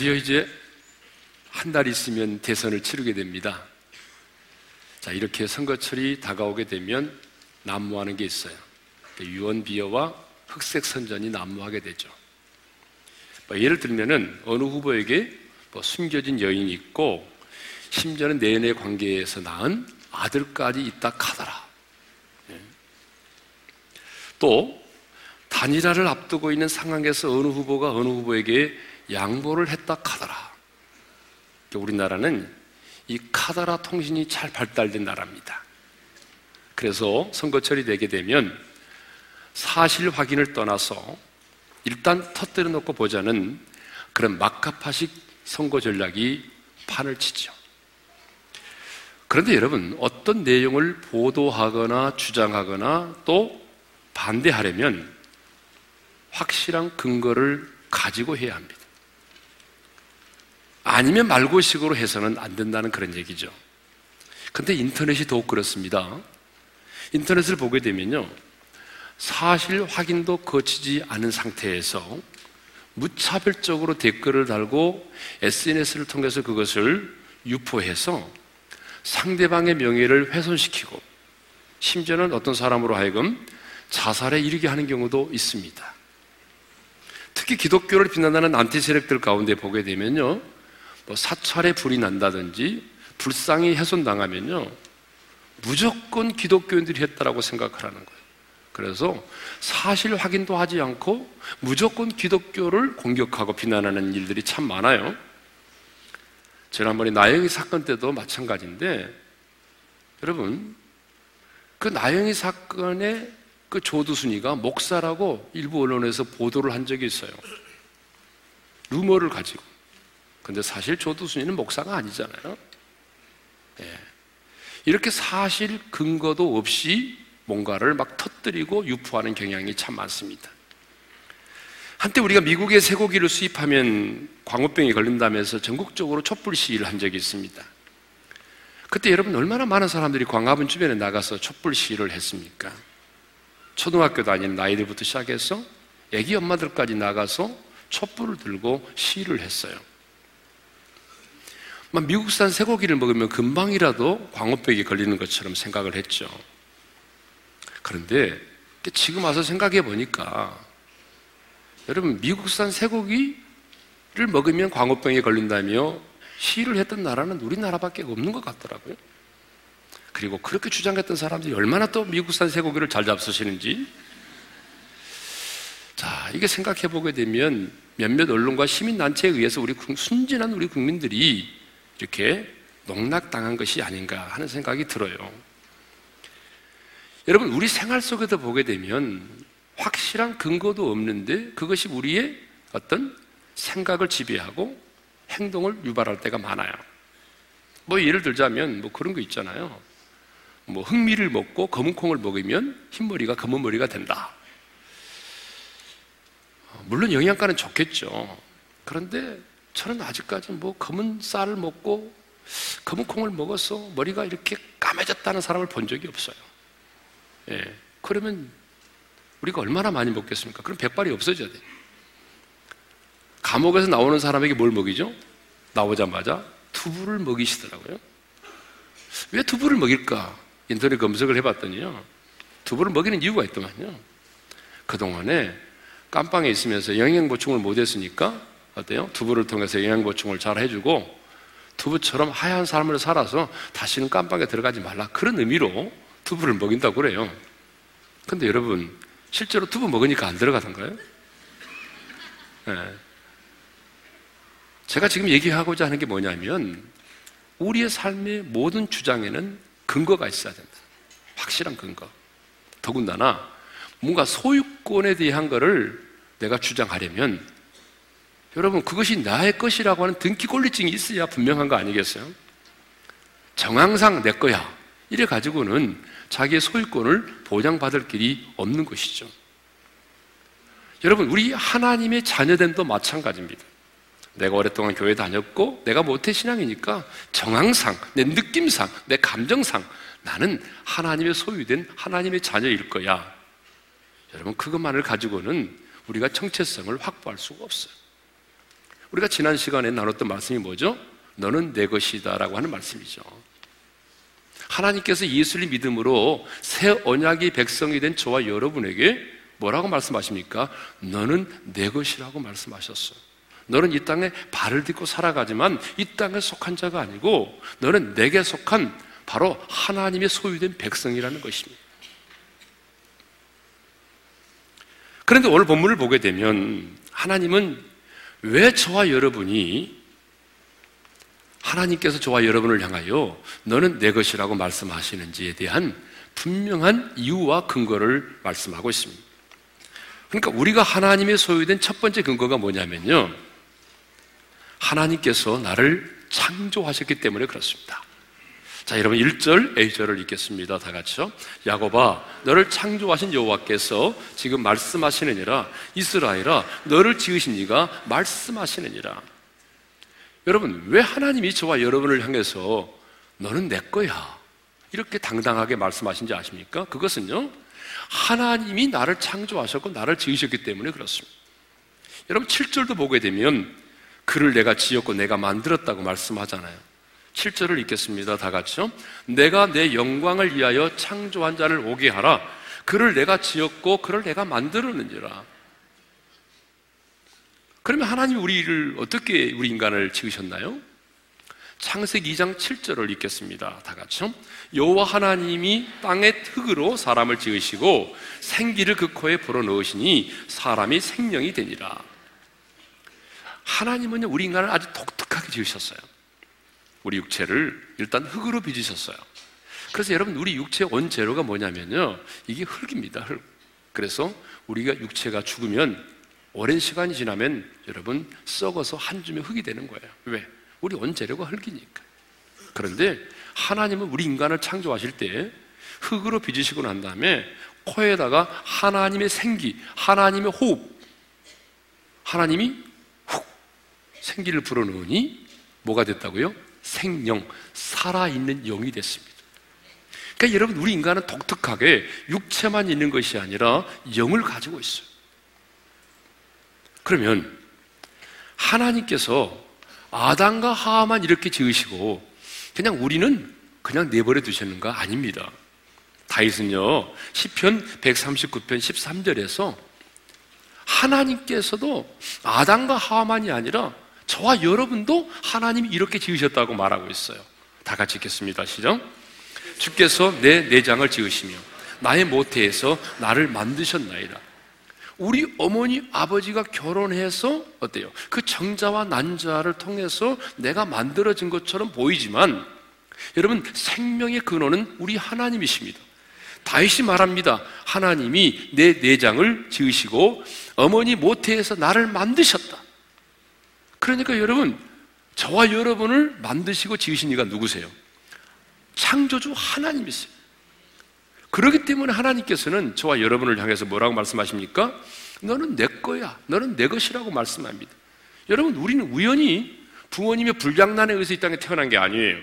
드디어 이제 한 달 있으면 대선을 치르게 됩니다. 자, 이렇게 선거철이 다가오게 되면 난무하는 게 있어요. 유언비어와 흑색 선전이 난무하게 되죠. 뭐 예를 들면은 어느 후보에게 뭐 숨겨진 여인이 있고 심지어는 내연의 관계에서 낳은 아들까지 있다 카더라. 예. 또 단일화를 앞두고 있는 상황에서 어느 후보가 어느 후보에게 양보를 했다 카더라. 우리나라는 이 카더라 통신이 잘 발달된 나라입니다. 그래서 선거철이 되게 되면 사실 확인을 떠나서 일단 터뜨려 놓고 보자는 그런 막가파식 선거 전략이 판을 치죠. 그런데 여러분, 어떤 내용을 보도하거나 주장하거나 또 반대하려면 확실한 근거를 가지고 해야 합니다. 아니면 말고식으로 해서는 안 된다는 그런 얘기죠. 근데 인터넷이 더욱 그렇습니다. 인터넷을 보게 되면요. 사실 확인도 거치지 않은 상태에서 무차별적으로 댓글을 달고 SNS를 통해서 그것을 유포해서 상대방의 명예를 훼손시키고 심지어는 어떤 사람으로 하여금 자살에 이르게 하는 경우도 있습니다. 특히 기독교를 비난하는 안티 세력들 가운데 보게 되면요. 뭐 사찰에 불이 난다든지 불상이 훼손당하면요. 무조건 기독교인들이 했다라고 생각하라는 거예요. 그래서 사실 확인도 하지 않고 무조건 기독교를 공격하고 비난하는 일들이 참 많아요. 지난번에 나영이 사건 때도 마찬가지인데 여러분 그 나영이 사건의 그 조두순이가 목사라고 일부 언론에서 보도를 한 적이 있어요. 루머를 가지고. 근데 사실 조두순이는 목사가 아니잖아요. 예. 이렇게 사실 근거도 없이 뭔가를 막 터뜨리고 유포하는 경향이 참 많습니다. 한때 우리가 미국의 쇠고기를 수입하면 광우병이 걸린다면서 전국적으로 촛불 시위를 한 적이 있습니다. 그때 여러분 얼마나 많은 사람들이 광화문 주변에 나가서 촛불 시위를 했습니까? 초등학교 다니는 아이들부터 시작해서 애기 엄마들까지 나가서 촛불을 들고 시위를 했어요. 미국산 쇠고기를 먹으면 금방이라도 광우병이 걸리는 것처럼 생각을 했죠. 그런데 지금 와서 생각해 보니까 여러분 미국산 쇠고기를 먹으면 광우병에 걸린다며 시위를 했던 나라는 우리나라밖에 없는 것 같더라고요. 그리고 그렇게 주장했던 사람들이 얼마나 또 미국산 쇠고기를 잘 잡수시는지 자 이게 생각해 보게 되면 몇몇 언론과 시민단체에 의해서 우리 순진한 우리 국민들이 이렇게 농락당한 것이 아닌가 하는 생각이 들어요. 여러분, 우리 생활 속에서 보게 되면 확실한 근거도 없는데 그것이 우리의 어떤 생각을 지배하고 행동을 유발할 때가 많아요. 뭐 예를 들자면 뭐 그런 거 있잖아요. 뭐 흑미를 먹고 검은 콩을 먹으면 흰머리가 검은 머리가 된다. 물론 영양가는 좋겠죠. 그런데 저는 아직까지 뭐 검은 쌀을 먹고 검은 콩을 먹어서 머리가 이렇게 까매졌다는 사람을 본 적이 없어요. 예. 그러면 우리가 얼마나 많이 먹겠습니까? 그럼 백발이 없어져야 돼. 감옥에서 나오는 사람에게 뭘 먹이죠? 나오자마자 두부를 먹이시더라고요. 왜 두부를 먹일까? 인터넷 검색을 해봤더니요. 두부를 먹이는 이유가 있더만요. 그동안에 깜빵에 있으면서 영양 보충을 못했으니까 어때요? 두부를 통해서 영양 보충을 잘 해주고 두부처럼 하얀 삶을 살아서 다시는 깜빵에 들어가지 말라. 그런 의미로 두부를 먹인다고 그래요. 근데 여러분, 실제로 두부 먹으니까 안 들어가던가요? 네. 제가 지금 얘기하고자 하는 게 뭐냐면, 우리의 삶의 모든 주장에는 근거가 있어야 된다. 확실한 근거. 더군다나, 뭔가 소유권에 대한 거를 내가 주장하려면, 여러분, 그것이 나의 것이라고 하는 등기권리증이 있어야 분명한 거 아니겠어요? 정황상 내 거야. 이래 가지고는 자기의 소유권을 보장받을 길이 없는 것이죠. 여러분, 우리 하나님의 자녀됨도 마찬가지입니다. 내가 오랫동안 교회 다녔고, 내가 모태신앙이니까 정황상, 내 느낌상, 내 감정상 나는 하나님의 소유된 하나님의 자녀일 거야. 여러분, 그것만을 가지고는 우리가 정체성을 확보할 수가 없어요. 우리가 지난 시간에 나눴던 말씀이 뭐죠? 너는 내 것이다라고 하는 말씀이죠. 하나님께서 예수를 믿음으로 새 언약의 백성이 된 저와 여러분에게 뭐라고 말씀하십니까? 너는 내 것이라고 말씀하셨어요. 너는 이 땅에 발을 딛고 살아가지만 이 땅에 속한 자가 아니고 너는 내게 속한 바로 하나님의 소유된 백성이라는 것입니다. 그런데 오늘 본문을 보게 되면 하나님은 왜 저와 여러분이 하나님께서 저와 여러분을 향하여 너는 내 것이라고 말씀하시는지에 대한 분명한 이유와 근거를 말씀하고 있습니다. 그러니까 우리가 하나님의 소유된 첫 번째 근거가 뭐냐면요. 하나님께서 나를 창조하셨기 때문에 그렇습니다. 자, 여러분 1절, A절을 읽겠습니다. 다 같이요. 야곱아, 너를 창조하신 여호와께서 지금 말씀하시느니라. 이스라엘아, 너를 지으신 이가 말씀하시느니라. 여러분, 왜 하나님이 저와 여러분을 향해서 너는 내 거야. 이렇게 당당하게 말씀하신지 아십니까? 그것은요, 하나님이 나를 창조하셨고 나를 지으셨기 때문에 그렇습니다. 여러분, 7절도 보게 되면 그를 내가 지었고 내가 만들었다고 말씀하잖아요. 7절을 읽겠습니다. 다 같이요. 내가 내 영광을 위하여 창조한 자를 오게 하라. 그를 내가 지었고 그를 내가 만들었느니라. 그러면 하나님이 우리를 어떻게 우리 인간을 지으셨나요? 창세기 2장 7절을 읽겠습니다. 다 같이요. 여호와 하나님이 땅의 흙으로 사람을 지으시고 생기를 그 코에 불어 넣으시니 사람이 생명이 되니라. 하나님은 우리 인간을 아주 독특하게 지으셨어요. 우리 육체를 일단 흙으로 빚으셨어요. 그래서 여러분 우리 육체 원재료가 뭐냐면요. 이게 흙입니다. 흙. 그래서 우리가 육체가 죽으면 오랜 시간이 지나면 여러분 썩어서 한 줌의 흙이 되는 거예요. 왜? 우리 원재료가 흙이니까. 그런데 하나님은 우리 인간을 창조하실 때 흙으로 빚으시고 난 다음에 코에다가 하나님의 생기, 하나님의 호흡, 하나님이 훅 생기를 불어넣으니 뭐가 됐다고요? 생령, 살아있는 영이 됐습니다. 그러니까 여러분, 우리 인간은 독특하게 육체만 있는 것이 아니라 영을 가지고 있어요. 그러면 하나님께서 아담과 하와만 이렇게 지으시고 그냥 우리는 그냥 내버려 두셨는가? 아닙니다. 다윗은요, 10편 139편 13절에서 하나님께서도 아담과 하와만이 아니라 저와 여러분도 하나님이 이렇게 지으셨다고 말하고 있어요. 다 같이 읽겠습니다. 시작. 주께서 내 내장을 지으시며 나의 모태에서 나를 만드셨나이다. 우리 어머니 아버지가 결혼해서 어때요? 그 정자와 난자를 통해서 내가 만들어진 것처럼 보이지만 여러분 생명의 근원은 우리 하나님이십니다. 다윗이 말합니다. 하나님이 내 내장을 지으시고 어머니 모태에서 나를 만드셨다. 그러니까 여러분, 저와 여러분을 만드시고 지으신 이가 누구세요? 창조주 하나님이세요. 그렇기 때문에 하나님께서는 저와 여러분을 향해서 뭐라고 말씀하십니까? 너는 내 거야. 너는 내 것이라고 말씀합니다. 여러분, 우리는 우연히 부모님의 불량난에 의해서 이 땅에 태어난 게 아니에요.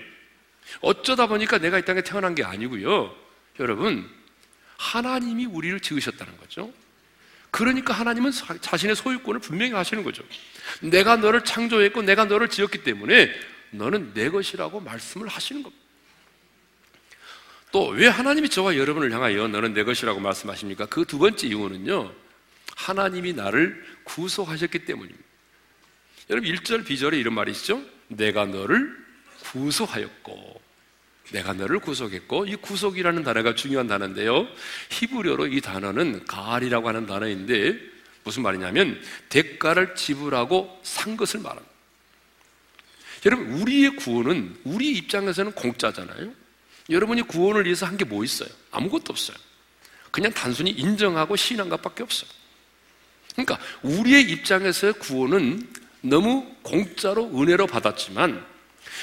어쩌다 보니까 내가 이 땅에 태어난 게 아니고요. 여러분, 하나님이 우리를 지으셨다는 거죠. 그러니까 하나님은 자신의 소유권을 분명히 하시는 거죠. 내가 너를 창조했고 내가 너를 지었기 때문에 너는 내 것이라고 말씀을 하시는 겁니다. 또 왜 하나님이 저와 여러분을 향하여 너는 내 것이라고 말씀하십니까? 그 두 번째 이유는요. 하나님이 나를 구속하셨기 때문입니다. 여러분 1절 비절에 이런 말이 있죠? 내가 너를 구속하였고 내가 너를 구속했고 이 구속이라는 단어가 중요한 단어인데요. 히브리어로 이 단어는 가알이라고 하는 단어인데 무슨 말이냐면 대가를 지불하고 산 것을 말합니다. 여러분 우리의 구원은 우리 입장에서는 공짜잖아요. 여러분이 구원을 위해서 한 게 뭐 있어요? 아무것도 없어요. 그냥 단순히 인정하고 신한 것밖에 없어요. 그러니까 우리의 입장에서의 구원은 너무 공짜로 은혜로 받았지만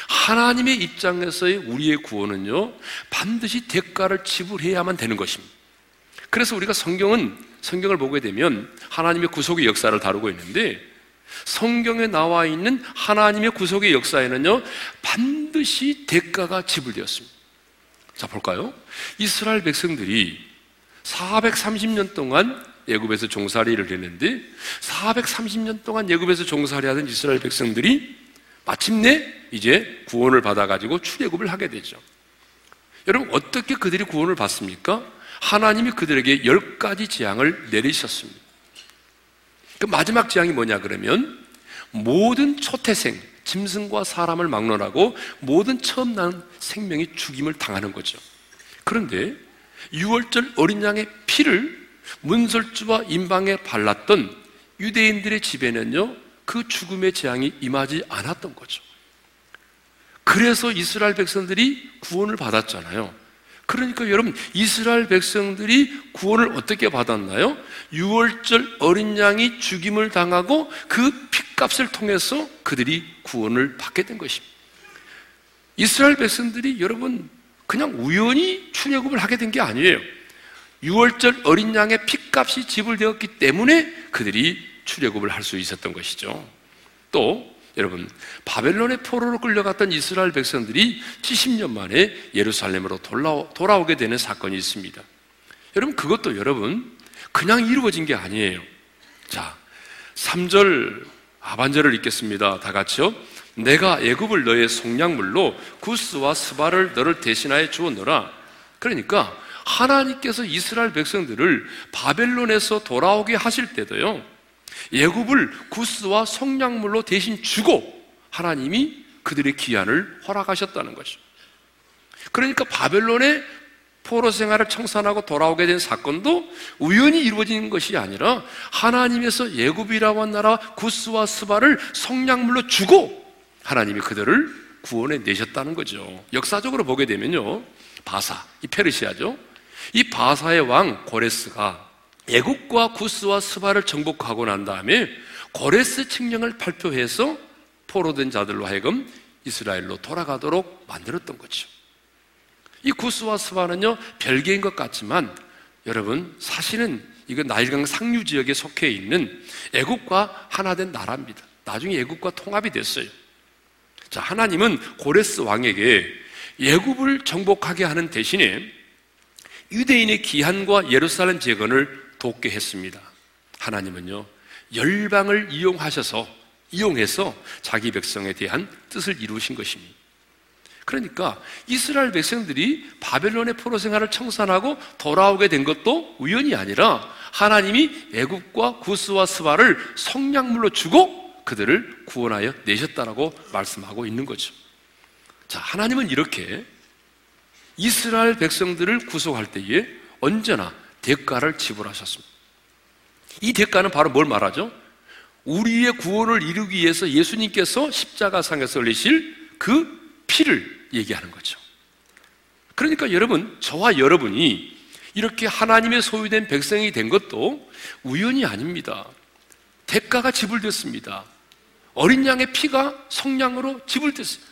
하나님의 입장에서의 우리의 구원은요, 반드시 대가를 지불해야만 되는 것입니다. 그래서 우리가 성경은, 성경을 보게 되면 하나님의 구속의 역사를 다루고 있는데, 성경에 나와 있는 하나님의 구속의 역사에는요, 반드시 대가가 지불되었습니다. 자, 볼까요? 이스라엘 백성들이 430년 동안 애굽에서 종살이를 했는데 430년 동안 애굽에서 종살이하던 이스라엘 백성들이 마침내 이제 구원을 받아가지고 출애굽을 하게 되죠. 여러분 어떻게 그들이 구원을 받습니까? 하나님이 그들에게 열 가지 재앙을 내리셨습니다. 그 마지막 재앙이 뭐냐 그러면 모든 초태생, 짐승과 사람을 막론하고 모든 처음 난 생명이 죽임을 당하는 거죠. 그런데 6월절 어린 양의 피를 문설주와 임방에 발랐던 유대인들의 집에는요, 그 죽음의 재앙이 임하지 않았던 거죠. 그래서 이스라엘 백성들이 구원을 받았잖아요. 그러니까 여러분, 이스라엘 백성들이 구원을 어떻게 받았나요? 6월절 어린 양이 죽임을 당하고 그 핏값을 통해서 그들이 구원을 받게 된 것입니다. 이스라엘 백성들이 여러분, 그냥 우연히 출애굽을 하게 된 게 아니에요. 6월절 어린 양의 핏값이 지불되었기 때문에 그들이 출애굽을 할 수 있었던 것이죠. 또 여러분 바벨론의 포로로 끌려갔던 이스라엘 백성들이 70년 만에 예루살렘으로 돌아오, 게 되는 사건이 있습니다. 여러분 그것도 여러분 그냥 이루어진 게 아니에요. 자, 3절 하반절을 읽겠습니다. 다 같이요. 내가 애굽을 너의 속량물로 구스와 스바를 너를 대신하여 주었노라. 그러니까 하나님께서 이스라엘 백성들을 바벨론에서 돌아오게 하실 때도요. 예굽을 구스와 성량물로 대신 주고 하나님이 그들의 기한을 허락하셨다는 것이죠. 그러니까 바벨론의 포로 생활을 청산하고 돌아오게 된 사건도 우연히 이루어진 것이 아니라 하나님께서 애굽이라고 한 나라 구스와 스바를 속량물로 주고 하나님이 그들을 구원해 내셨다는 거죠. 역사적으로 보게 되면요. 바사, 이 페르시아죠. 이 바사의 왕 고레스가 애굽과 구스와 스바를 정복하고 난 다음에 고레스 칙령을 발표해서 포로된 자들로 하여금 이스라엘로 돌아가도록 만들었던 거죠. 이 구스와 스바는요 별개인 것 같지만 여러분 사실은 이거 나일강 상류 지역에 속해 있는 애국과 하나된 나라입니다. 나중에 애국과 통합이 됐어요. 자 하나님은 고레스 왕에게 예굽을 정복하게 하는 대신에 유대인의 기한과 예루살렘 재건을 돕게 했습니다. 하나님은요, 열방을 이용하셔서, 이용해서 자기 백성에 대한 뜻을 이루신 것입니다. 그러니까 이스라엘 백성들이 바벨론의 포로 생활을 청산하고 돌아오게 된 것도 우연이 아니라 하나님이 애굽과 구스와 스바를 성량물로 주고 그들을 구원하여 내셨다라고 말씀하고 있는 거죠. 자, 하나님은 이렇게 이스라엘 백성들을 구속할 때에 언제나 대가를 지불하셨습니다. 이 대가는 바로 뭘 말하죠? 우리의 구원을 이루기 위해서 예수님께서 십자가상에서 흘리실 그 피를 얘기하는 거죠. 그러니까 여러분, 저와 여러분이 이렇게 하나님의 소유된 백성이 된 것도 우연이 아닙니다. 대가가 지불됐습니다. 어린 양의 피가 성량으로 지불됐어요.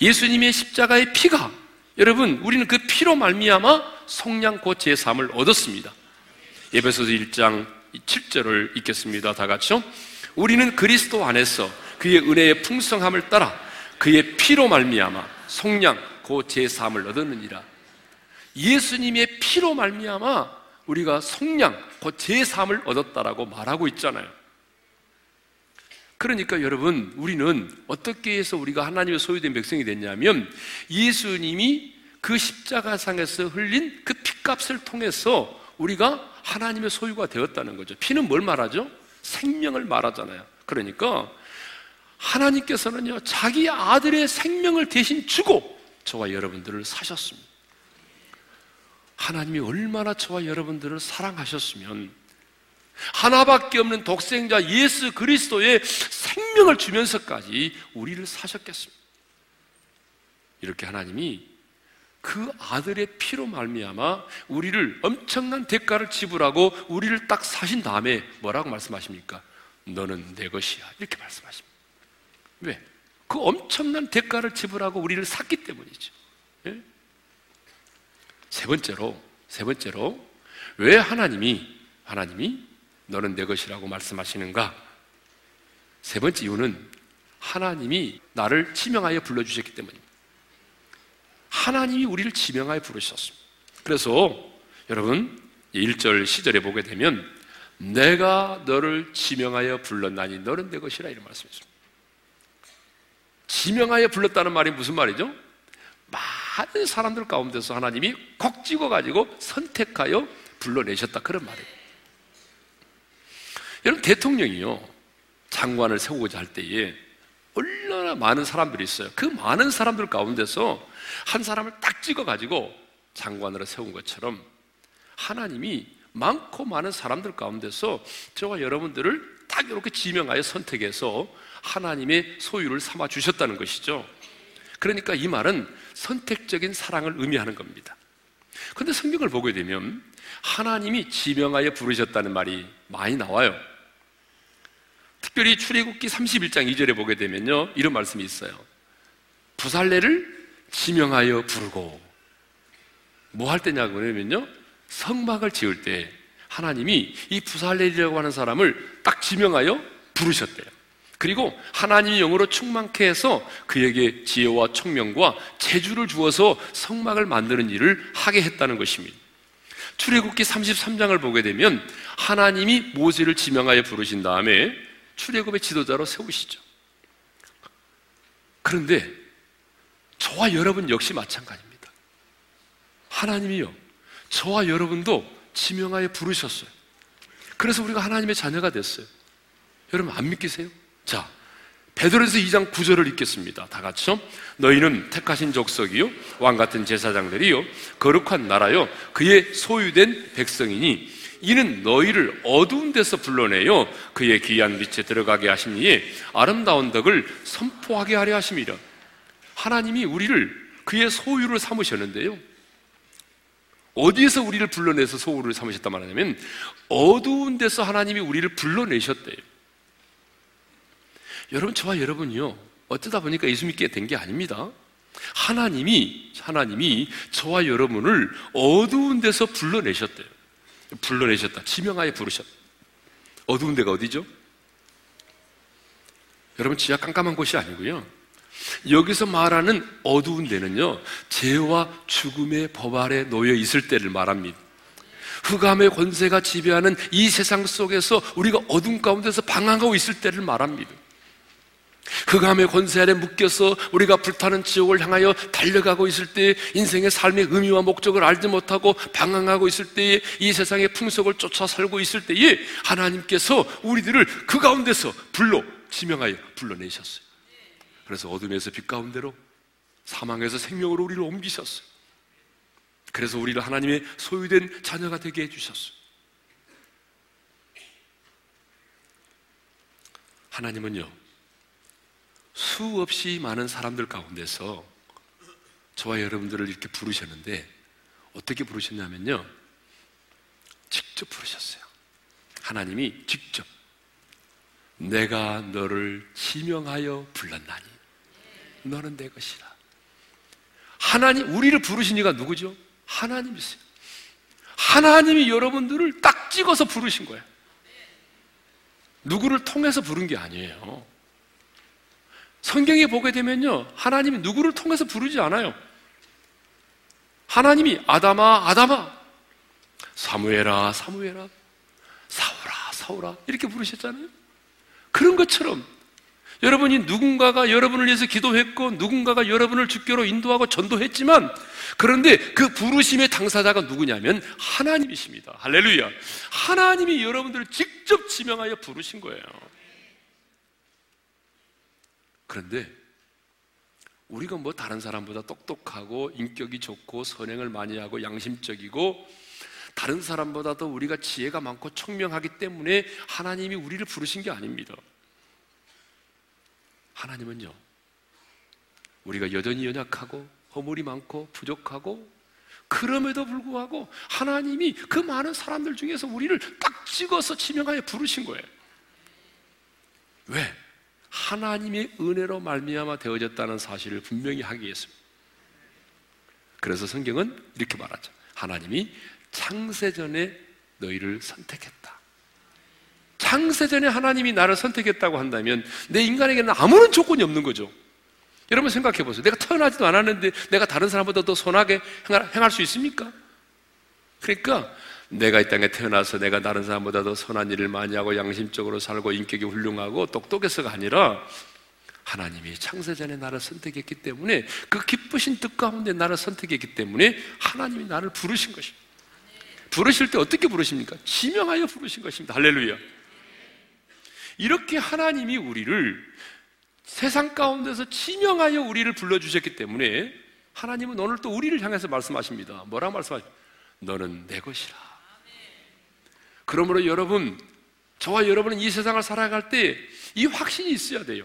예수님의 십자가의 피가 여러분, 우리는 그 피로 말미암아 성량 곧 제삼을 얻었습니다. 예배소서 1장 7절을 읽겠습니다. 다 같이요. 우리는 그리스도 안에서 그의 은혜의 풍성함을 따라 그의 피로 말미암아 속량 그 제사함을 얻었느니라. 예수님의 피로 말미암아 우리가 속량 그 제사함을 얻었다라고 말하고 있잖아요. 그러니까 여러분 우리는 어떻게 해서 우리가 하나님의 소유된 백성이 됐냐면 예수님이 그 십자가상에서 흘린 그 피값을 통해서 우리가 하나님의 소유가 되었다는 거죠. 피는 뭘 말하죠? 생명을 말하잖아요. 그러니까 하나님께서는요, 자기 아들의 생명을 대신 주고 저와 여러분들을 사셨습니다. 하나님이 얼마나 저와 여러분들을 사랑하셨으면 하나밖에 없는 독생자 예수 그리스도의 생명을 주면서까지 우리를 사셨겠습니다. 이렇게 하나님이 그 아들의 피로 말미암아 우리를 엄청난 대가를 지불하고 우리를 딱 사신 다음에 뭐라고 말씀하십니까? 너는 내 것이야. 이렇게 말씀하십니다. 왜? 그 엄청난 대가를 지불하고 우리를 샀기 때문이죠. 예? 세 번째로, 세 번째로, 왜 하나님이, 하나님이 너는 내 것이라고 말씀하시는가? 세 번째 이유는 하나님이 나를 지명하여 불러주셨기 때문입니다. 하나님이 우리를 지명하여 부르셨습니다. 그래서 여러분 1절 시절에 보게 되면 내가 너를 지명하여 불렀나니 너는 내 것이라 이런 말씀이습니다. 지명하여 불렀다는 말이 무슨 말이죠? 많은 사람들 가운데서 하나님이 콕 찍어가지고 선택하여 불러내셨다. 그런 말이에요. 여러분, 대통령이요. 장관을 세우고자 할 때에 얼마나 많은 사람들이 있어요. 그 많은 사람들 가운데서 한 사람을 딱 찍어가지고 장관으로 세운 것처럼 하나님이 많고 많은 사람들 가운데서 저와 여러분들을 딱 이렇게 지명하여 선택해서 하나님의 소유를 삼아 주셨다는 것이죠. 그러니까 이 말은 선택적인 사랑을 의미하는 겁니다. 근데 성경을 보게 되면 하나님이 지명하여 부르셨다는 말이 많이 나와요. 특별히 출애굽기 31장 2절에 보게 되면요. 이런 말씀이 있어요. 부살레를 지명하여 부르고 뭐 할 때냐고 그러면요. 성막을 지을 때 하나님이 이 부살레리라고 하는 사람을 딱 지명하여 부르셨대요. 그리고 하나님의 영으로 충만케 해서 그에게 지혜와 총명과 재주를 주어서 성막을 만드는 일을 하게 했다는 것입니다. 출애굽기 33장을 보게 되면 하나님이 모세를 지명하여 부르신 다음에 출애굽의 지도자로 세우시죠. 그런데 저와 여러분 역시 마찬가지입니다. 하나님이요. 저와 여러분도 지명하여 부르셨어요. 그래서 우리가 하나님의 자녀가 됐어요. 여러분 안 믿기세요? 자, 베드로에서 2장 9절을 읽겠습니다. 다 같이요. 너희는 택하신 족속이요 왕 같은 제사장들이요 거룩한 나라요 그의 소유된 백성이니 이는 너희를 어두운 데서 불러내요 그의 귀한 빛에 들어가게 하심이에 아름다운 덕을 선포하게 하려 하심이라. 하나님이 우리를 그의 소유를 삼으셨는데요. 어디에서 우리를 불러내서 소유를 삼으셨단 말하냐면 어두운 데서 하나님이 우리를 불러내셨대요. 여러분 저와 여러분이요 어쩌다 보니까 예수 믿게 된 게 아닙니다. 하나님이 하나님이 저와 여러분을 어두운 데서 불러내셨대요. 불러내셨다. 지명하에 부르셨다. 어두운 데가 어디죠? 여러분 지하 깜깜한 곳이 아니고요. 여기서 말하는 어두운 데는요, 죄와 죽음의 법 아래 놓여 있을 때를 말합니다. 흑암의 권세가 지배하는 이 세상 속에서 우리가 어둠 가운데서 방황하고 있을 때를 말합니다. 흑암의 권세 아래 묶여서 우리가 불타는 지옥을 향하여 달려가고 있을 때 인생의 삶의 의미와 목적을 알지 못하고 방황하고 있을 때에 이 세상의 풍속을 쫓아 살고 있을 때에 하나님께서 우리들을 그 가운데서 불러 지명하여 불러내셨어요. 그래서 어둠에서 빛 가운데로 사망에서 생명으로 우리를 옮기셨어요. 그래서 우리를 하나님의 소유된 자녀가 되게 해주셨어요. 하나님은요, 수없이 많은 사람들 가운데서 저와 여러분들을 이렇게 부르셨는데, 어떻게 부르셨냐면요, 직접 부르셨어요. 하나님이 직접 내가 너를 지명하여 불렀나니 너는 내 것이라. 하나님, 우리를 부르신 이가 누구죠? 하나님이세요. 하나님이 여러분들을 딱 찍어서 부르신 거예요. 누구를 통해서 부른 게 아니에요. 성경에 보게 되면요, 하나님이 누구를 통해서 부르지 않아요. 하나님이 아담아, 아담아, 사무엘아, 사무엘아, 사울아, 사울아, 이렇게 부르셨잖아요. 그런 것처럼 여러분이 누군가가 여러분을 위해서 기도했고 누군가가 여러분을 주교로 인도하고 전도했지만 그런데 그 부르심의 당사자가 누구냐면 하나님이십니다. 할렐루야. 하나님이 여러분들을 직접 지명하여 부르신 거예요. 그런데 우리가 뭐 다른 사람보다 똑똑하고 인격이 좋고 선행을 많이 하고 양심적이고 다른 사람보다도 우리가 지혜가 많고 총명하기 때문에 하나님이 우리를 부르신 게 아닙니다. 하나님은요, 우리가 여전히 연약하고 허물이 많고 부족하고 그럼에도 불구하고 하나님이 그 많은 사람들 중에서 우리를 딱 찍어서 지명하여 부르신 거예요. 왜? 하나님의 은혜로 말미암아 되어졌다는 사실을 분명히 하기 위해서입니다. 그래서 성경은 이렇게 말하죠. 하나님이 창세전에 너희를 선택했다. 창세전에 하나님이 나를 선택했다고 한다면 내 인간에게는 아무런 조건이 없는 거죠. 여러분 생각해 보세요. 내가 태어나지도 않았는데 내가 다른 사람보다 더 선하게 행할 수 있습니까? 그러니까 내가 이 땅에 태어나서 내가 다른 사람보다 더 선한 일을 많이 하고 양심적으로 살고 인격이 훌륭하고 똑똑해서가 아니라 하나님이 창세전에 나를 선택했기 때문에 그 기쁘신 뜻 가운데 나를 선택했기 때문에 하나님이 나를 부르신 것입니다. 부르실 때 어떻게 부르십니까? 지명하여 부르신 것입니다. 할렐루야. 이렇게 하나님이 우리를 세상 가운데서 지명하여 우리를 불러주셨기 때문에 하나님은 오늘 또 우리를 향해서 말씀하십니다. 뭐라고 말씀하십니까? 너는 내 것이라. 그러므로 여러분, 저와 여러분은 이 세상을 살아갈 때 이 확신이 있어야 돼요.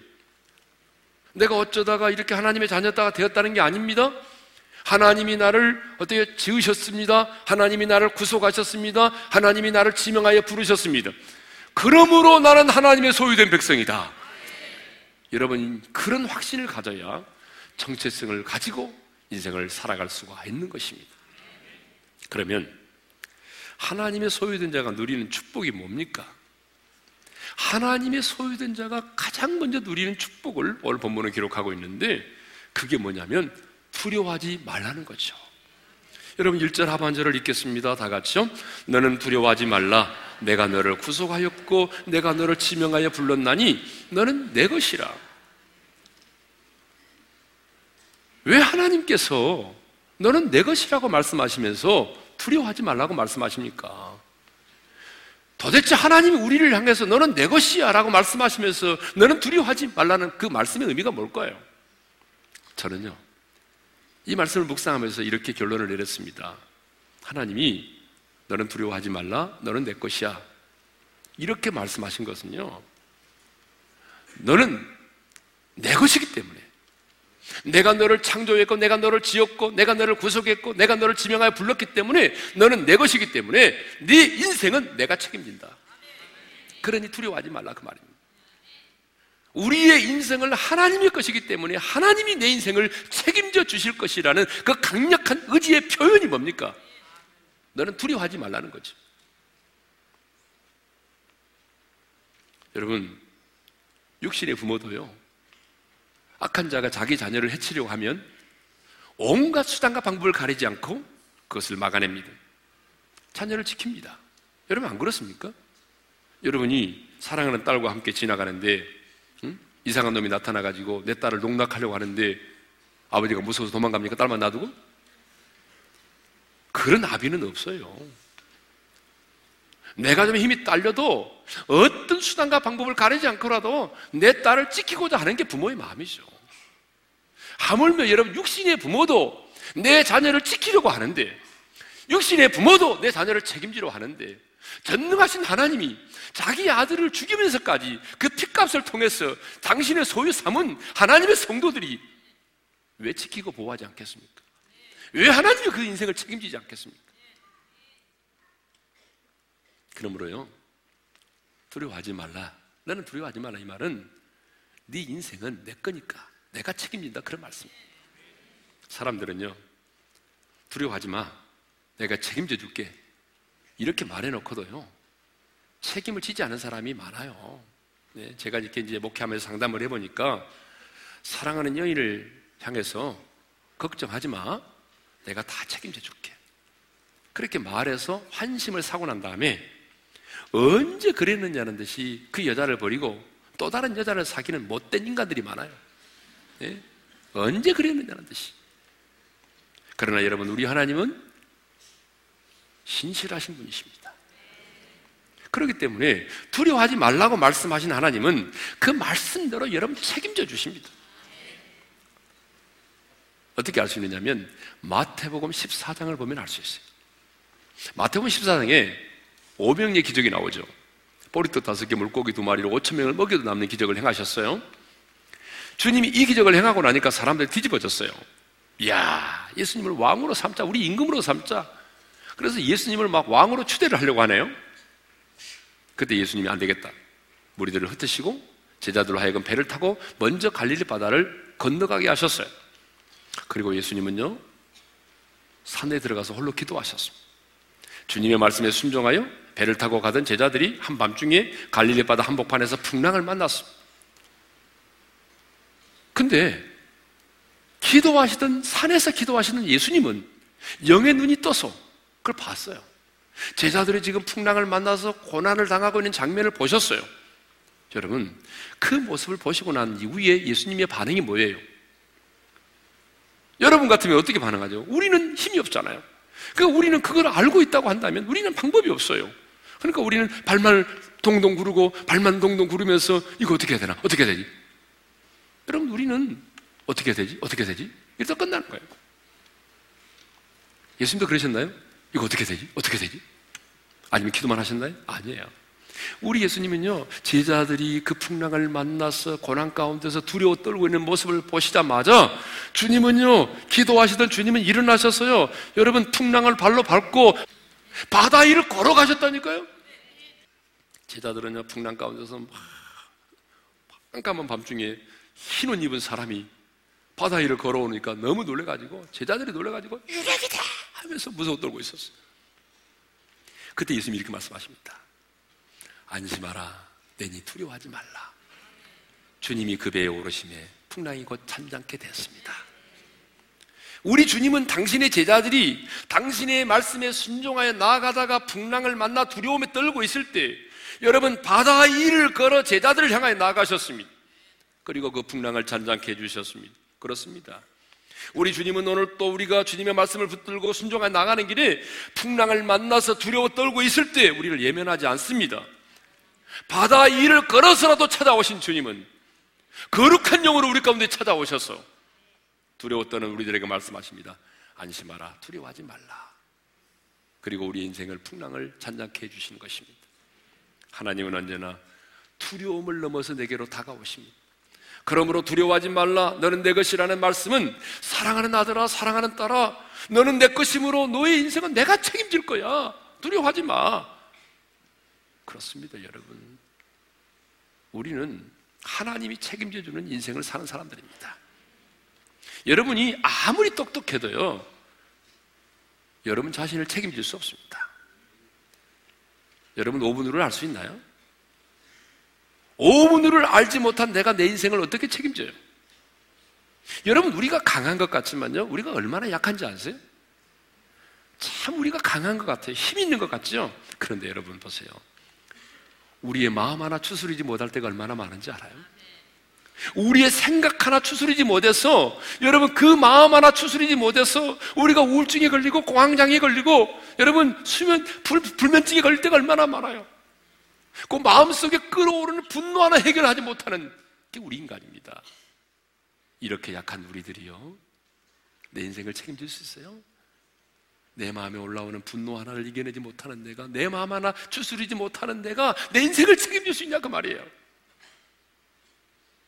내가 어쩌다가 이렇게 하나님의 자녀가 되었다는 게 아닙니다. 하나님이 나를 어떻게 지으셨습니다. 하나님이 나를 구속하셨습니다. 하나님이 나를 지명하여 부르셨습니다. 그러므로 나는 하나님의 소유된 백성이다. 여러분, 그런 확신을 가져야 정체성을 가지고 인생을 살아갈 수가 있는 것입니다. 그러면 하나님의 소유된 자가 누리는 축복이 뭡니까? 하나님의 소유된 자가 가장 먼저 누리는 축복을 오늘 본문을 기록하고 있는데 그게 뭐냐면 두려워하지 말라는 거죠. 여러분 1절 하반절을 읽겠습니다. 다 같이요. 너는 두려워하지 말라. 내가 너를 구속하였고 내가 너를 지명하여 불렀나니 너는 내 것이라. 왜 하나님께서 너는 내 것이라고 말씀하시면서 두려워하지 말라고 말씀하십니까? 도대체 하나님이 우리를 향해서 너는 내 것이야 라고 말씀하시면서 너는 두려워하지 말라는 그 말씀의 의미가 뭘까요? 저는요, 이 말씀을 묵상하면서 이렇게 결론을 내렸습니다. 하나님이 너는 두려워하지 말라, 너는 내 것이야. 이렇게 말씀하신 것은요, 너는 내 것이기 때문에 내가 너를 창조했고, 내가 너를 지었고, 내가 너를 구속했고, 내가 너를 지명하여 불렀기 때문에 너는 내 것이기 때문에 네 인생은 내가 책임진다. 그러니 두려워하지 말라 그 말입니다. 우리의 인생을 하나님의 것이기 때문에 하나님이 내 인생을 책임져 주실 것이라는 그 강력한 의지의 표현이 뭡니까? 너는 두려워하지 말라는 거죠. 여러분, 육신의 부모도요, 악한 자가 자기 자녀를 해치려고 하면 온갖 수단과 방법을 가리지 않고 그것을 막아냅니다. 자녀를 지킵니다. 여러분 안 그렇습니까? 여러분이 사랑하는 딸과 함께 지나가는데 응? 이상한 놈이 나타나가지고 내 딸을 농락하려고 하는데 아버지가 무서워서 도망갑니까? 딸만 놔두고? 그런 아비는 없어요. 내가 좀 힘이 딸려도 어떤 수단과 방법을 가리지 않고라도 내 딸을 지키고자 하는 게 부모의 마음이죠. 하물며 여러분 육신의 부모도 내 자녀를 지키려고 하는데 육신의 부모도 내 자녀를 책임지려 하는데 전능하신 하나님이 자기 아들을 죽이면서까지 그 핏값을 통해서 당신의 소유 삼은 하나님의 성도들이 왜 지키고 보호하지 않겠습니까? 왜 하나님이 그 인생을 책임지지 않겠습니까? 그러므로요 두려워하지 말라. 나는 두려워하지 말라 이 말은 네 인생은 내 거니까 내가 책임진다 그런 말씀입니다. 사람들은요 두려워하지 마. 내가 책임져 줄게. 이렇게 말해놓고도요 책임을 지지 않은 사람이 많아요. 네, 제가 이렇게 이제 목회하면서 상담을 해보니까 사랑하는 여인을 향해서 걱정하지 마. 내가 다 책임져 줄게. 그렇게 말해서 환심을 사고 난 다음에 언제 그랬느냐는 듯이 그 여자를 버리고 또 다른 여자를 사귀는 못된 인간들이 많아요. 예? 언제 그랬느냐는 듯이. 그러나 여러분, 우리 하나님은 신실하신 분이십니다. 그렇기 때문에 두려워하지 말라고 말씀하신 하나님은 그 말씀대로 여러분 책임져 주십니다. 어떻게 알 수 있느냐면 마태복음 14장을 보면 알 수 있어요. 마태복음 14장에 오병의 기적이 나오죠. 보리떡 다섯 개, 물고기 두 마리로 오천 명을 먹여도 남는 기적을 행하셨어요. 주님이 이 기적을 행하고 나니까 사람들이 뒤집어졌어요. 이야, 예수님을 왕으로 삼자, 우리 임금으로 삼자. 그래서 예수님을 막 왕으로 추대를 하려고 하네요. 그때 예수님이 안 되겠다. 무리들을 흩으시고 제자들로 하여금 배를 타고 먼저 갈릴리 바다를 건너가게 하셨어요. 그리고 예수님은요, 산에 들어가서 홀로 기도하셨습니다. 주님의 말씀에 순종하여 배를 타고 가던 제자들이 한밤중에 갈릴리 바다 한복판에서 풍랑을 만났습니다. 근데 기도하시던 산에서 기도하시는 예수님은 영의 눈이 떠서 그걸 봤어요. 제자들이 지금 풍랑을 만나서 고난을 당하고 있는 장면을 보셨어요. 여러분, 그 모습을 보시고 난 이후에 예수님의 반응이 뭐예요? 여러분 같으면 어떻게 반응하죠? 우리는 힘이 없잖아요. 그러니까 우리는 그걸 알고 있다고 한다면 우리는 방법이 없어요. 그러니까 우리는 발만 동동 구르고 발만 동동 구르면서 이거 어떻게 해야 되나? 어떻게 해야 되지? 여러분 우리는 어떻게 해야 되지? 어떻게 해야 되지? 일단 끝나는 거예요. 예수님도 그러셨나요? 이거 어떻게 되지? 어떻게 되지? 아니면 기도만 하셨나요? 아니에요. 우리 예수님은요, 제자들이 그 풍랑을 만나서 고난 가운데서 두려워 떨고 있는 모습을 보시자마자 주님은요, 기도하시던 주님은 일어나셔서요, 여러분 풍랑을 발로 밟고 바다 위를 걸어가셨다니까요? 제자들은요, 풍랑 가운데서 막 깜깜한 밤중에 흰 옷 입은 사람이 바다 위를 걸어오니까 너무 놀래가지고 제자들이 놀래가지고 유력이다 하면서 무서워 떨고 있었어요. 그때 예수님이 이렇게 말씀하십니다. 안심하라. 내니 두려워하지 말라. 주님이 그 배에 오르심에 풍랑이 곧 잠잠게 되었습니다. 우리 주님은 당신의 제자들이 당신의 말씀에 순종하여 나아가다가 풍랑을 만나 두려움에 떨고 있을 때 여러분 바다 위를 걸어 제자들을 향하여 나아가셨습니다. 그리고 그 풍랑을 잔잔케 해주셨습니다. 그렇습니다. 우리 주님은 오늘 또 우리가 주님의 말씀을 붙들고 순종하여 나가는 길에 풍랑을 만나서 두려워 떨고 있을 때 우리를 예면하지 않습니다. 바다 위를 걸어서라도 찾아오신 주님은 거룩한 영으로 우리 가운데 찾아오셔서 두려워 떠는 우리들에게 말씀하십니다. 안심하라. 두려워하지 말라. 그리고 우리 인생을 풍랑을 잔잔케 해주시는 것입니다. 하나님은 언제나 두려움을 넘어서 내게로 다가오십니다. 그러므로 두려워하지 말라. 너는 내 것이라는 말씀은 사랑하는 아들아, 사랑하는 딸아, 너는 내 것이므로 너의 인생은 내가 책임질 거야. 두려워하지 마. 그렇습니다, 여러분. 우리는 하나님이 책임져 주는 인생을 사는 사람들입니다. 여러분이 아무리 똑똑해도요, 여러분 자신을 책임질 수 없습니다. 여러분 5분으로 알수 있나요? 5분으로를 알지 못한 내가 내 인생을 어떻게 책임져요? 여러분, 우리가 강한 것 같지만요, 우리가 얼마나 약한지 아세요? 참 우리가 강한 것 같아요. 힘 있는 것 같죠? 그런데 여러분 보세요. 우리의 마음 하나 추스리지 못할 때가 얼마나 많은지 알아요? 우리의 생각 하나 추스리지 못해서 여러분 그 마음 하나 추스리지 못해서 우리가 우울증에 걸리고 공황장애에 걸리고 여러분 수면 불, 불면증에 걸릴 때가 얼마나 많아요. 그 마음속에 끓어오르는 분노 하나 해결하지 못하는 게 우리 인간입니다. 이렇게 약한 우리들이요. 내 인생을 책임질 수 있어요? 내 마음에 올라오는 분노 하나를 이겨내지 못하는 내가, 내 마음 하나 추스리지 못하는 내가 내 인생을 책임질 수 있냐 그 말이에요.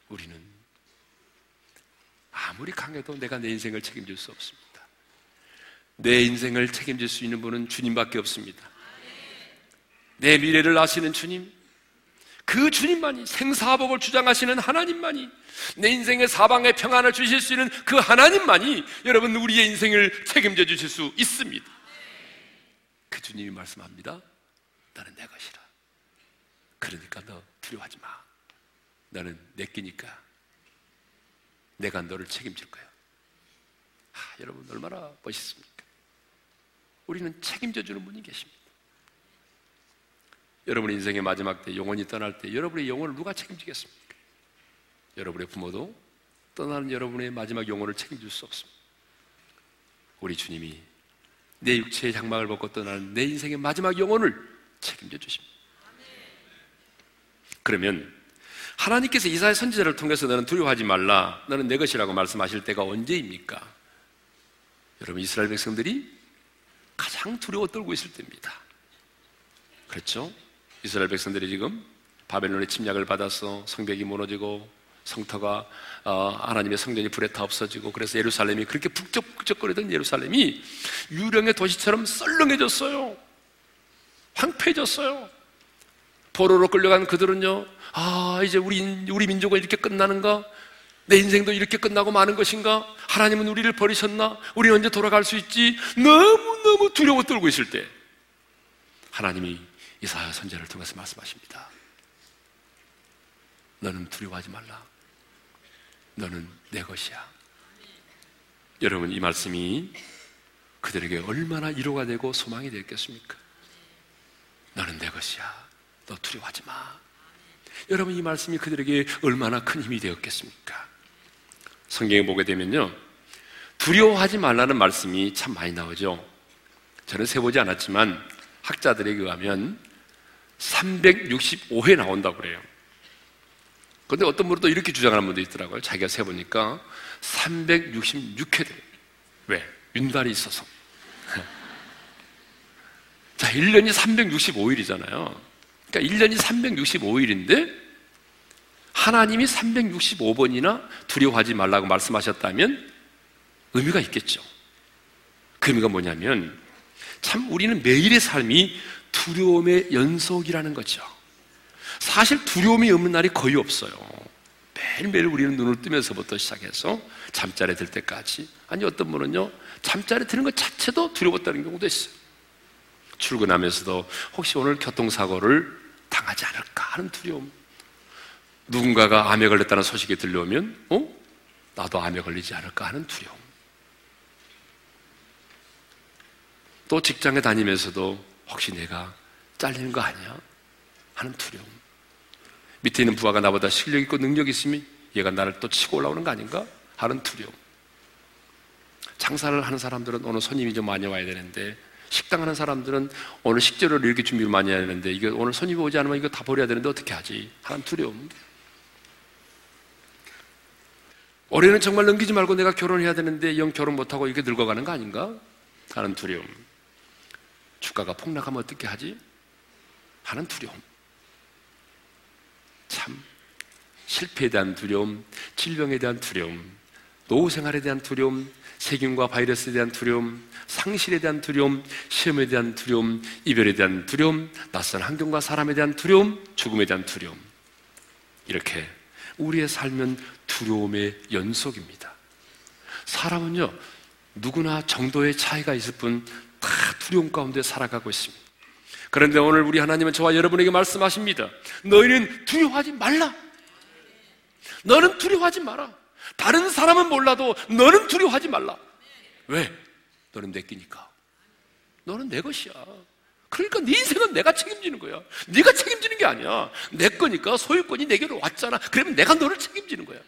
우리는 아무리 강해도 내가 내 인생을 책임질 수 없습니다. 내 인생을 책임질 수 있는 분은 주님밖에 없습니다. 내 미래를 아시는 주님, 그 주님만이 생사복을 주장하시는 하나님만이 내 인생의 사방에 평안을 주실 수 있는 그 하나님만이 여러분 우리의 인생을 책임져 주실 수 있습니다. 그 주님이 말씀합니다. 나는 내 것이라. 그러니까 너 두려워하지 마. 너는 내 끼니까 내가 너를 책임질 거야. 아, 여러분 얼마나 멋있습니까? 우리는 책임져 주는 분이 계십니다. 여러분 인생의 마지막 때 영원히 떠날 때 여러분의 영혼을 누가 책임지겠습니까? 여러분의 부모도 떠나는 여러분의 마지막 영혼을 책임질 수 없습니다. 우리 주님이 내 육체의 장막을 벗고 떠나는 내 인생의 마지막 영혼을 책임져 주십니다. 그러면 하나님께서 이사의 선지자를 통해서 너는 두려워하지 말라. 너는 내 것이라고 말씀하실 때가 언제입니까? 여러분 이스라엘 백성들이 가장 두려워 떨고 있을 때입니다. 그렇죠? 이스라엘 백성들이 지금 바벨론의 침략을 받아서 성벽이 무너지고 성터가 어, 하나님의 성전이 불에 타 없어지고 그래서 예루살렘이 그렇게 북적북적거리던 예루살렘이 유령의 도시처럼 썰렁해졌어요. 황폐해졌어요. 포로로 끌려간 그들은요, 아, 이제 우리, 우리 민족은 이렇게 끝나는가? 내 인생도 이렇게 끝나고 마는 것인가? 하나님은 우리를 버리셨나? 우리 언제 돌아갈 수 있지? 너무너무 두려워 떨고 있을 때, 하나님이 이사야 선제를 통해서 말씀하십니다. 너는 두려워하지 말라. 너는 내 것이야. 여러분 이 말씀이 그들에게 얼마나 위로가 되고 소망이 됐겠습니까? 것이야. 너 두려워하지 마. 여러분 이 말씀이 그들에게 얼마나 큰 힘이 되었겠습니까? 성경에 보게 되면요. 두려워하지 말라는 말씀이 참 많이 나오죠. 저는 세보지 않았지만 학자들에 의하면 365회 나온다고 그래요. 근데 어떤 분은 또 이렇게 주장하는 분도 있더라고요. 자기가 세보니까 366회 돼요. 왜? 윤달이 있어서. 자, 1년이 365일이잖아요. 그러니까 1년이 365일인데 하나님이 365번이나 두려워하지 말라고 말씀하셨다면 의미가 있겠죠. 그 의미가 뭐냐면 참 우리는 매일의 삶이 두려움의 연속이라는 거죠. 사실 두려움이 없는 날이 거의 없어요. 매일매일 우리는 눈을 뜨면서부터 시작해서 잠자리에 들 때까지. 아니, 어떤 분은요, 잠자리에 드는 것 자체도 두려웠다는 경우도 있어요. 출근하면서도 혹시 오늘 교통사고를 당하지 않을까 하는 두려움. 누군가가 암에 걸렸다는 소식이 들려오면, 어? 나도 암에 걸리지 않을까 하는 두려움. 또 직장에 다니면서도 혹시 내가 잘리는 거 아니야? 하는 두려움. 밑에 있는 부하가 나보다 실력 있고 능력 있으면 얘가 나를 또 치고 올라오는 거 아닌가? 하는 두려움. 장사를 하는 사람들은 오늘 손님이 좀 많이 와야 되는데 식당 하는 사람들은 오늘 식재료를 이렇게 준비를 많이 해야 되는데 이거 오늘 손님이 오지 않으면 이거 다 버려야 되는데 어떻게 하지? 하는 두려움. 올해는 정말 넘기지 말고 내가 결혼해야 되는데 영 결혼 못하고 이렇게 늙어가는 거 아닌가? 하는 두려움. 주가가 폭락하면 어떻게 하지? 하는 두려움. 참, 실패에 대한 두려움, 질병에 대한 두려움, 노후 생활에 대한 두려움, 세균과 바이러스에 대한 두려움, 상실에 대한 두려움, 시험에 대한 두려움, 이별에 대한 두려움, 낯선 환경과 사람에 대한 두려움, 죽음에 대한 두려움. 이렇게 우리의 삶은 두려움의 연속입니다. 사람은요, 누구나 정도의 차이가 있을 뿐 다 두려움 가운데 살아가고 있습니다. 그런데 오늘 우리 하나님은 저와 여러분에게 말씀하십니다. 너희는 두려워하지 말라. 너는 두려워하지 마라. 다른 사람은 몰라도 너는 두려워하지 말라. 왜? 너는 내 끼니까. 너는 내 것이야. 그러니까 네 인생은 내가 책임지는 거야. 네가 책임지는 게 아니야. 내 거니까 소유권이 내게로 왔잖아. 그러면 내가 너를 책임지는 거야.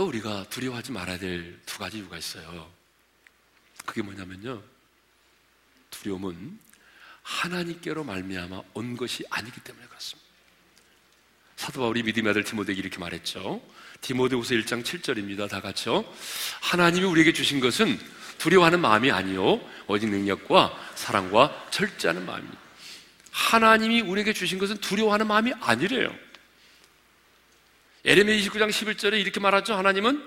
또 우리가 두려워하지 말아야 될 두 가지 이유가 있어요. 그게 뭐냐면요. 두려움은 하나님께로 말미암아 온 것이 아니기 때문에 그렇습니다. 사도 바울이 믿음의 아들 디모데에게 이렇게 말했죠. 디모데후서 1장 7절입니다. 다 같이요. 하나님이 우리에게 주신 것은 두려워하는 마음이 아니요 오직 능력과 사랑과 절제하는 마음입니다. 하나님이 우리에게 주신 것은 두려워하는 마음이 아니래요. 에레미야 29장 11절에 이렇게 말하죠. 하나님은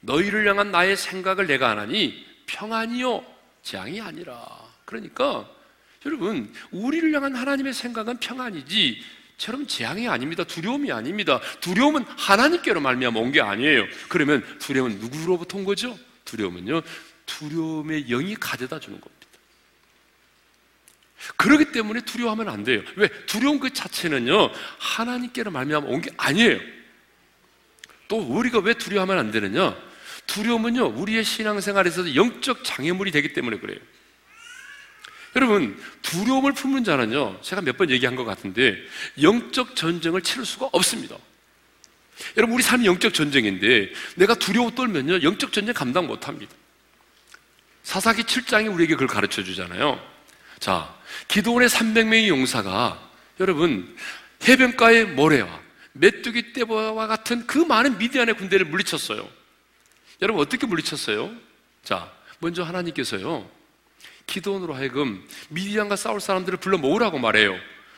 너희를 향한 나의 생각을 내가 하나니 평안이요 재앙이 아니라. 그러니까 여러분 우리를 향한 하나님의 생각은 평안이지 처럼 재앙이 아닙니다. 두려움이 아닙니다. 두려움은 하나님께로 말미암아 온 게 아니에요. 그러면 두려움은 누구로부터 온 거죠? 두려움은요. 두려움의 영이 가져다 주는 겁니다. 그렇기 때문에 두려워하면 안 돼요. 왜? 두려움 그 자체는요. 하나님께로 말미암아 온 게 아니에요. 또 우리가 왜 두려워하면 안 되느냐? 두려움은요. 우리의 신앙생활에서 영적 장애물이 되기 때문에 그래요. 여러분, 두려움을 품는 자는요, 제가 몇 번 얘기한 것 같은데, 영적 전쟁을 치를 수가 없습니다. 여러분, 우리 삶이 영적 전쟁인데, 내가 두려워 떨면요, 영적 전쟁 감당 못 합니다. 사사기 7장이 우리에게 그걸 가르쳐 주잖아요. 자, 기도원의 300명의 용사가, 여러분, 해변가의 모래와 메뚜기 떼와 같은 그 많은 미디안의 군대를 물리쳤어요. 여러분, 어떻게 물리쳤어요? 자, 먼저 하나님께서요, 기도원으로 하여금 미디안과 싸울 사람들을 불러 모으라고 말해요.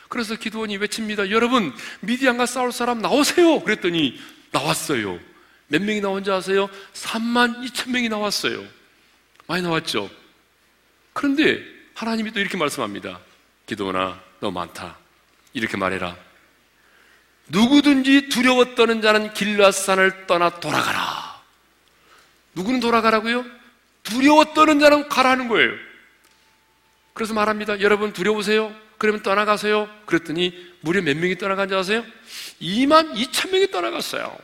그래서 기도원이 외칩니다. 여러분, 미디안과 싸울 사람 나오세요. 그랬더니 나왔어요. 몇 명이 나온 지 아세요? 3만 2천 명이 나왔어요. 많이 나왔죠? 그런데 하나님이 또 이렇게 말씀합니다. 기도원아, 너 많다. 이렇게 말해라. 누구든지 두려워 떠는 자는 길라산을 떠나 돌아가라. 누구는 돌아가라고요? 두려워 떠는 자는 가라는 거예요. 그래서 말합니다. 여러분 두려우세요? 그러면 떠나가세요. 그랬더니 무려 몇 명이 떠나간지 아세요? 2만 2천 명이 떠나갔어요.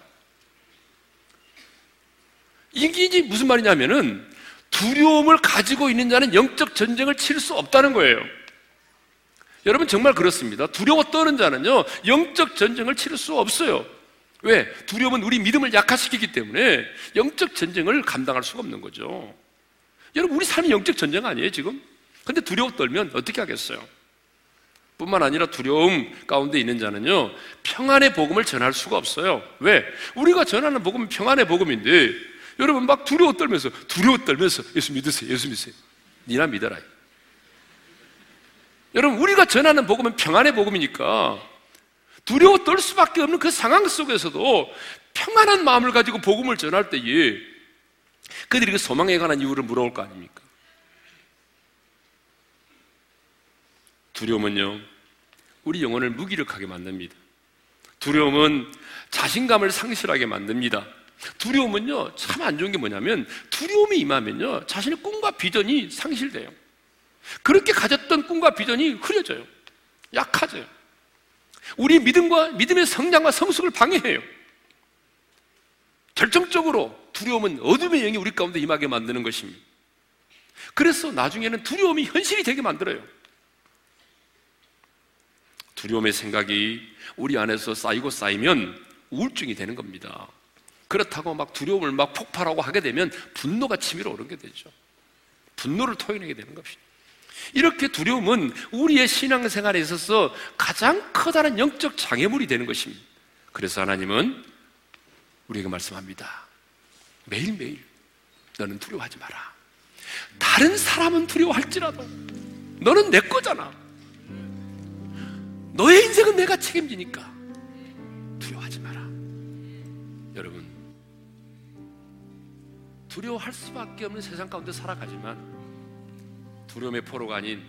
이게 무슨 말이냐면은 두려움을 가지고 있는 자는 영적 전쟁을 칠 수 없다는 거예요. 여러분 정말 그렇습니다. 두려워 떠는 자는요, 영적 전쟁을 치를 수 없어요. 왜? 두려움은 우리 믿음을 약화시키기 때문에 영적 전쟁을 감당할 수가 없는 거죠. 여러분, 우리 삶이 영적 전쟁 아니에요, 지금? 근데 두려워 떨면 어떻게 하겠어요? 뿐만 아니라 두려움 가운데 있는 자는요, 평안의 복음을 전할 수가 없어요. 왜? 우리가 전하는 복음은 평안의 복음인데, 여러분 막 두려워 떨면서, 두려워 떨면서, 예수 믿으세요, 예수 믿으세요. 니나 믿어라. 여러분, 우리가 전하는 복음은 평안의 복음이니까, 두려워 떨 수밖에 없는 그 상황 속에서도 평안한 마음을 가지고 복음을 전할 때에 그들이 그 소망에 관한 이유를 물어볼 거 아닙니까? 두려움은요, 우리 영혼을 무기력하게 만듭니다. 두려움은 자신감을 상실하게 만듭니다. 두려움은요, 참 안 좋은 게 뭐냐면, 두려움이 임하면요, 자신의 꿈과 비전이 상실돼요. 그렇게 가졌던 꿈과 비전이 흐려져요. 약해져요. 우리 믿음과 믿음의 성장과 성숙을 방해해요. 결정적으로 두려움은 어둠의 영이 우리 가운데 임하게 만드는 것입니다. 그래서 나중에는 두려움이 현실이 되게 만들어요. 두려움의 생각이 우리 안에서 쌓이고 쌓이면 우울증이 되는 겁니다. 그렇다고 막 두려움을 막 폭발하고 하게 되면 분노가 치밀어 오르게 되죠. 분노를 토해내게 되는 것입니다. 이렇게 두려움은 우리의 신앙생활에 있어서 가장 커다란 영적 장애물이 되는 것입니다. 그래서 하나님은 우리에게 말씀합니다. 매일매일 너는 두려워하지 마라. 다른 사람은 두려워할지라도 너는 내 거잖아. 너의 인생은 내가 책임지니까 두려워하지 마라. 여러분, 두려워할 수밖에 없는 세상 가운데 살아가지만 두려움의 포로가 아닌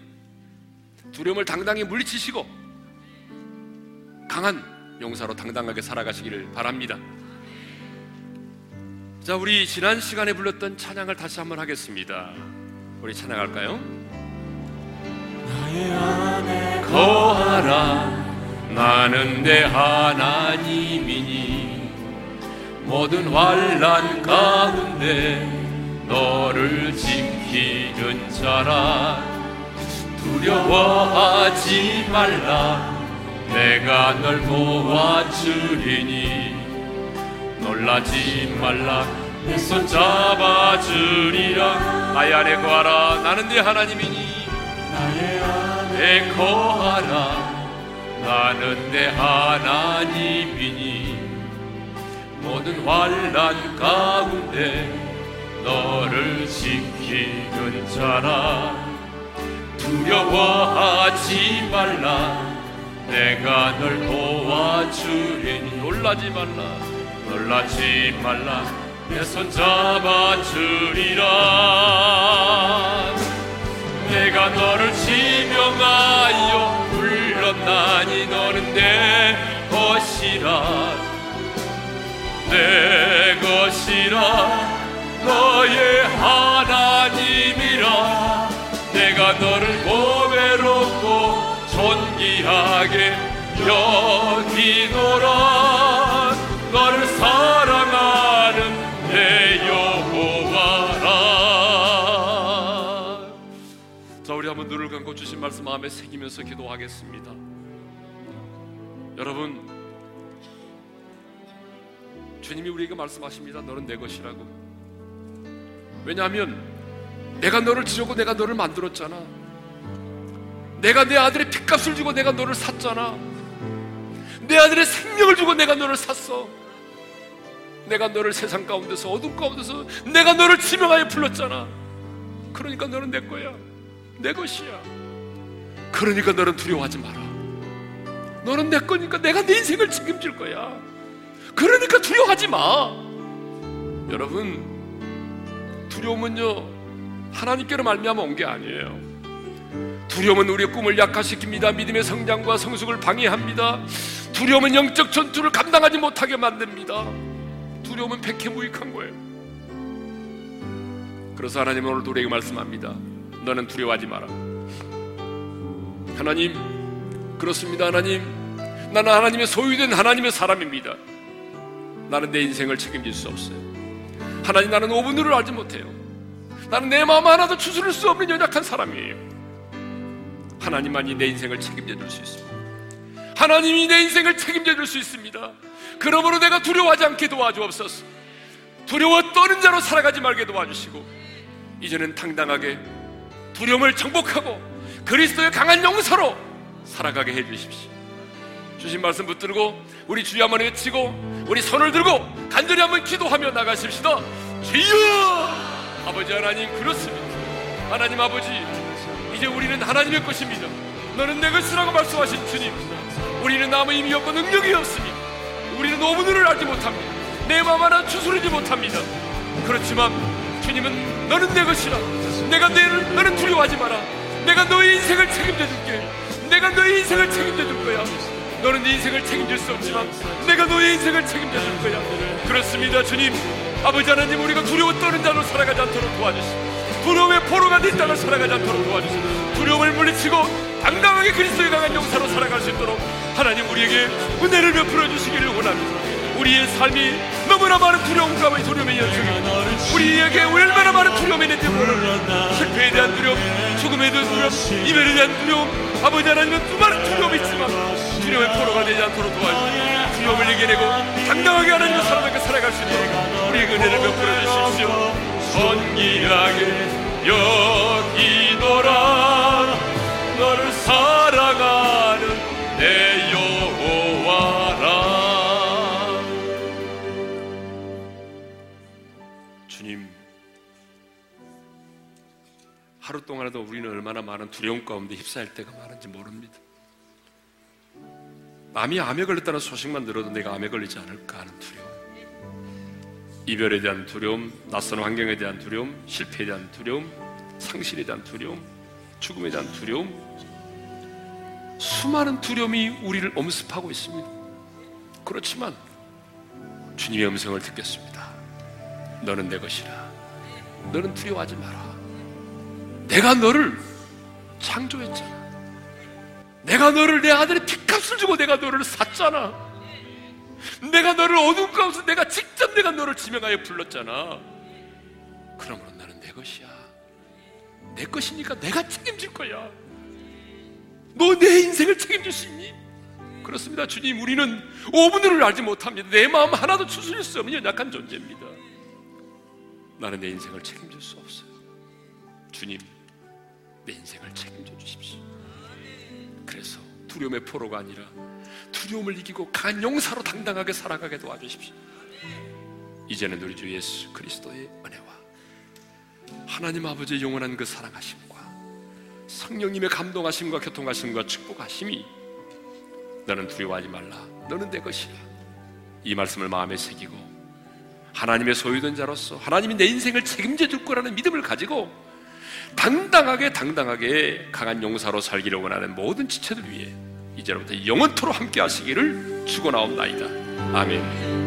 두려움을 당당히 물리치시고 강한 용사로 당당하게 살아가시기를 바랍니다. 자, 우리 지난 시간에 불렀던 찬양을 다시 한번 하겠습니다. 우리 찬양할까요? 나의 안에 거하라 나는 내 하나님이니 모든 환란 가운데 너를 지키는 자라. 두려워하지 말라. 내가 널 도와주리니. 놀라지 말라. 내 손 잡아주리라. 나의 안에 거하라. 나는 네 하나님이니. 나의 안에 거하라. 나는 내 하나님이니 모든 환란 가운데 너를 지키는 자라. 두려워하지 말라. 내가 널 도와주리니. 놀라지 말라. 놀라지 말라. 내 손 잡아주리라. 내가 너를 지명하여 불렀나니 너는 내 것이라 내 것이라 너의 하나님이라 내가 너를 고배롭고 존귀하게 여기노라. 너를 사랑하는 내 여호와라. 자 우리 한번 눈을 감고 주신 말씀 마음에 새기면서 기도하겠습니다. 여러분 주님이 우리에게 말씀하십니다 너는 내 것이라고 왜냐하면 내가 너를 지었고 내가 너를 만들었잖아 내가 내 아들의 핏값을 주고 내가 너를 샀잖아 내 아들의 생명을 주고 내가 너를 샀어 내가 너를 세상 가운데서 어둠 가운데서 내가 너를 지명하여 불렀잖아. 그러니까 너는 내 거야. 내 것이야. 그러니까 너는 두려워하지 마라. 너는 내 거니까 내가 네 인생을 책임질 거야. 그러니까 두려워하지 마. 여러분, 두려움은요, 하나님께로 말미암아 온 게 아니에요. 두려움은 우리의 꿈을 약화시킵니다. 믿음의 성장과 성숙을 방해합니다. 두려움은 영적 전투를 감당하지 못하게 만듭니다. 두려움은 백해무익한 거예요. 그래서 하나님은 오늘 우리에게 말씀합니다. 너는 두려워하지 마라. 하나님, 그렇습니다. 하나님, 나는 하나님의 소유된 하나님의 사람입니다. 나는 내 인생을 책임질 수 없어요. 하나님, 나는 5분으로 알지 못해요. 나는 내 마음 하나도 추스를 수 없는 연약한 사람이에요. 하나님만이 내 인생을 책임져 줄 수 있습니다. 하나님이 내 인생을 책임져 줄 수 있습니다. 그러므로 내가 두려워하지 않게 도와주옵소서. 두려워 떠는 자로 살아가지 말게 도와주시고 이제는 당당하게 두려움을 정복하고 그리스도의 강한 용서로 살아가게 해 주십시오. 주신 말씀 붙들고 우리 주여 한번 외치고 우리 손을 들고 간절히 한번 기도하며 나가십시다. 주여! 아버지 하나님 그렇습니다. 하나님 아버지 이제 우리는 하나님의 것입니다. 너는 내 것이라고 말씀하신 주님. 우리는 아무 힘이 없고 능력이 없으니 우리는 오분을 알지 못합니다. 내 마음 하나 추스르지 못합니다. 그렇지만 주님은 너는 내 것이라. 내가 너를 너는 두려워하지 마라. 내가 너의 인생을 책임져 줄게. 내가 너의 인생을 책임져 줄 거야. 너는 네 인생을 책임질 수 없지만 내가 너의 인생을 책임져 줄 거야. 그렇습니다, 주님. 아버지 하나님 우리가 두려워 떠는 자로 살아가지 않도록 도와주시고 두려움의 포로가 된 자로 살아가지 않도록 도와주시고 두려움을 물리치고 당당하게 그리스도의 강한 용사로 살아갈 수 있도록 하나님 우리에게 은혜를 베풀어 주시기를 원합니다. 우리의 삶이 너무나 많은 두려움과 두려움의 연속이 우리에게 얼마나 많은 두려움이 있는지 모르는 실패에 대한 두려움, 죽음에 대한 두려움, 이별에 대한 두려움 아버지 하나님은 수많은 두려움이 있지만 두려움의 포로가 되지 않도록 도와주시고 두려움을 이겨내고 당당하게 하나님의 사람에게 살아갈 수 있도록 우리의 은혜를 베풀어 주십시오. 선기하게 여기노라. 너를 사랑하는 내 여호와라. 주님 하루 동안에도 우리는 얼마나 많은 두려움 가운데 휩싸일 때가 많은지 모릅니다 남이 암에 걸렸다는 소식만 들어도 내가 암에 걸리지 않을까 하는 두려움 이별에 대한 두려움, 낯선 환경에 대한 두려움, 실패에 대한 두려움, 상실에 대한 두려움, 죽음에 대한 두려움, 수많은 두려움이 우리를 엄습하고 있습니다. 그렇지만 주님의 음성을 듣겠습니다. 너는 내 것이라. 너는 두려워하지 마라. 내가 너를 창조했잖아. 내가 너를 내 아들의 피값을 주고 내가 너를 샀잖아. 내가 너를 어두운 가운데 내가 직접 내가 너를 지명하여 불렀잖아. 그러므로 나는 내 것이야. 내 것이니까 내가 책임질 거야. 너 내 인생을 책임질 수 있니? 그렇습니다. 주님, 우리는 5분을 알지 못합니다. 내 마음 하나도 추스릴 수 없는 연약한 존재입니다. 나는 내 인생을 책임질 수 없어요. 주님, 내 인생을 책임져 주십시오. 그래서 두려움의 포로가 아니라 두려움을 이기고 강한 용사로 당당하게 살아가게 도와주십시오. 이제는 우리 주 예수 그리스도의 은혜와 하나님 아버지의 영원한 그 사랑하심과 성령님의 감동하심과 교통하심과 축복하심이 너는 두려워하지 말라. 너는 내 것이라. 이 말씀을 마음에 새기고 하나님의 소유된 자로서 하나님이 내 인생을 책임져 줄 거라는 믿음을 가지고 당당하게 당당하게 강한 용사로 살기를 원하는 모든 지체들 위해 이제부터 영원토로 함께 하시기를 축원하옵나이다. 아멘.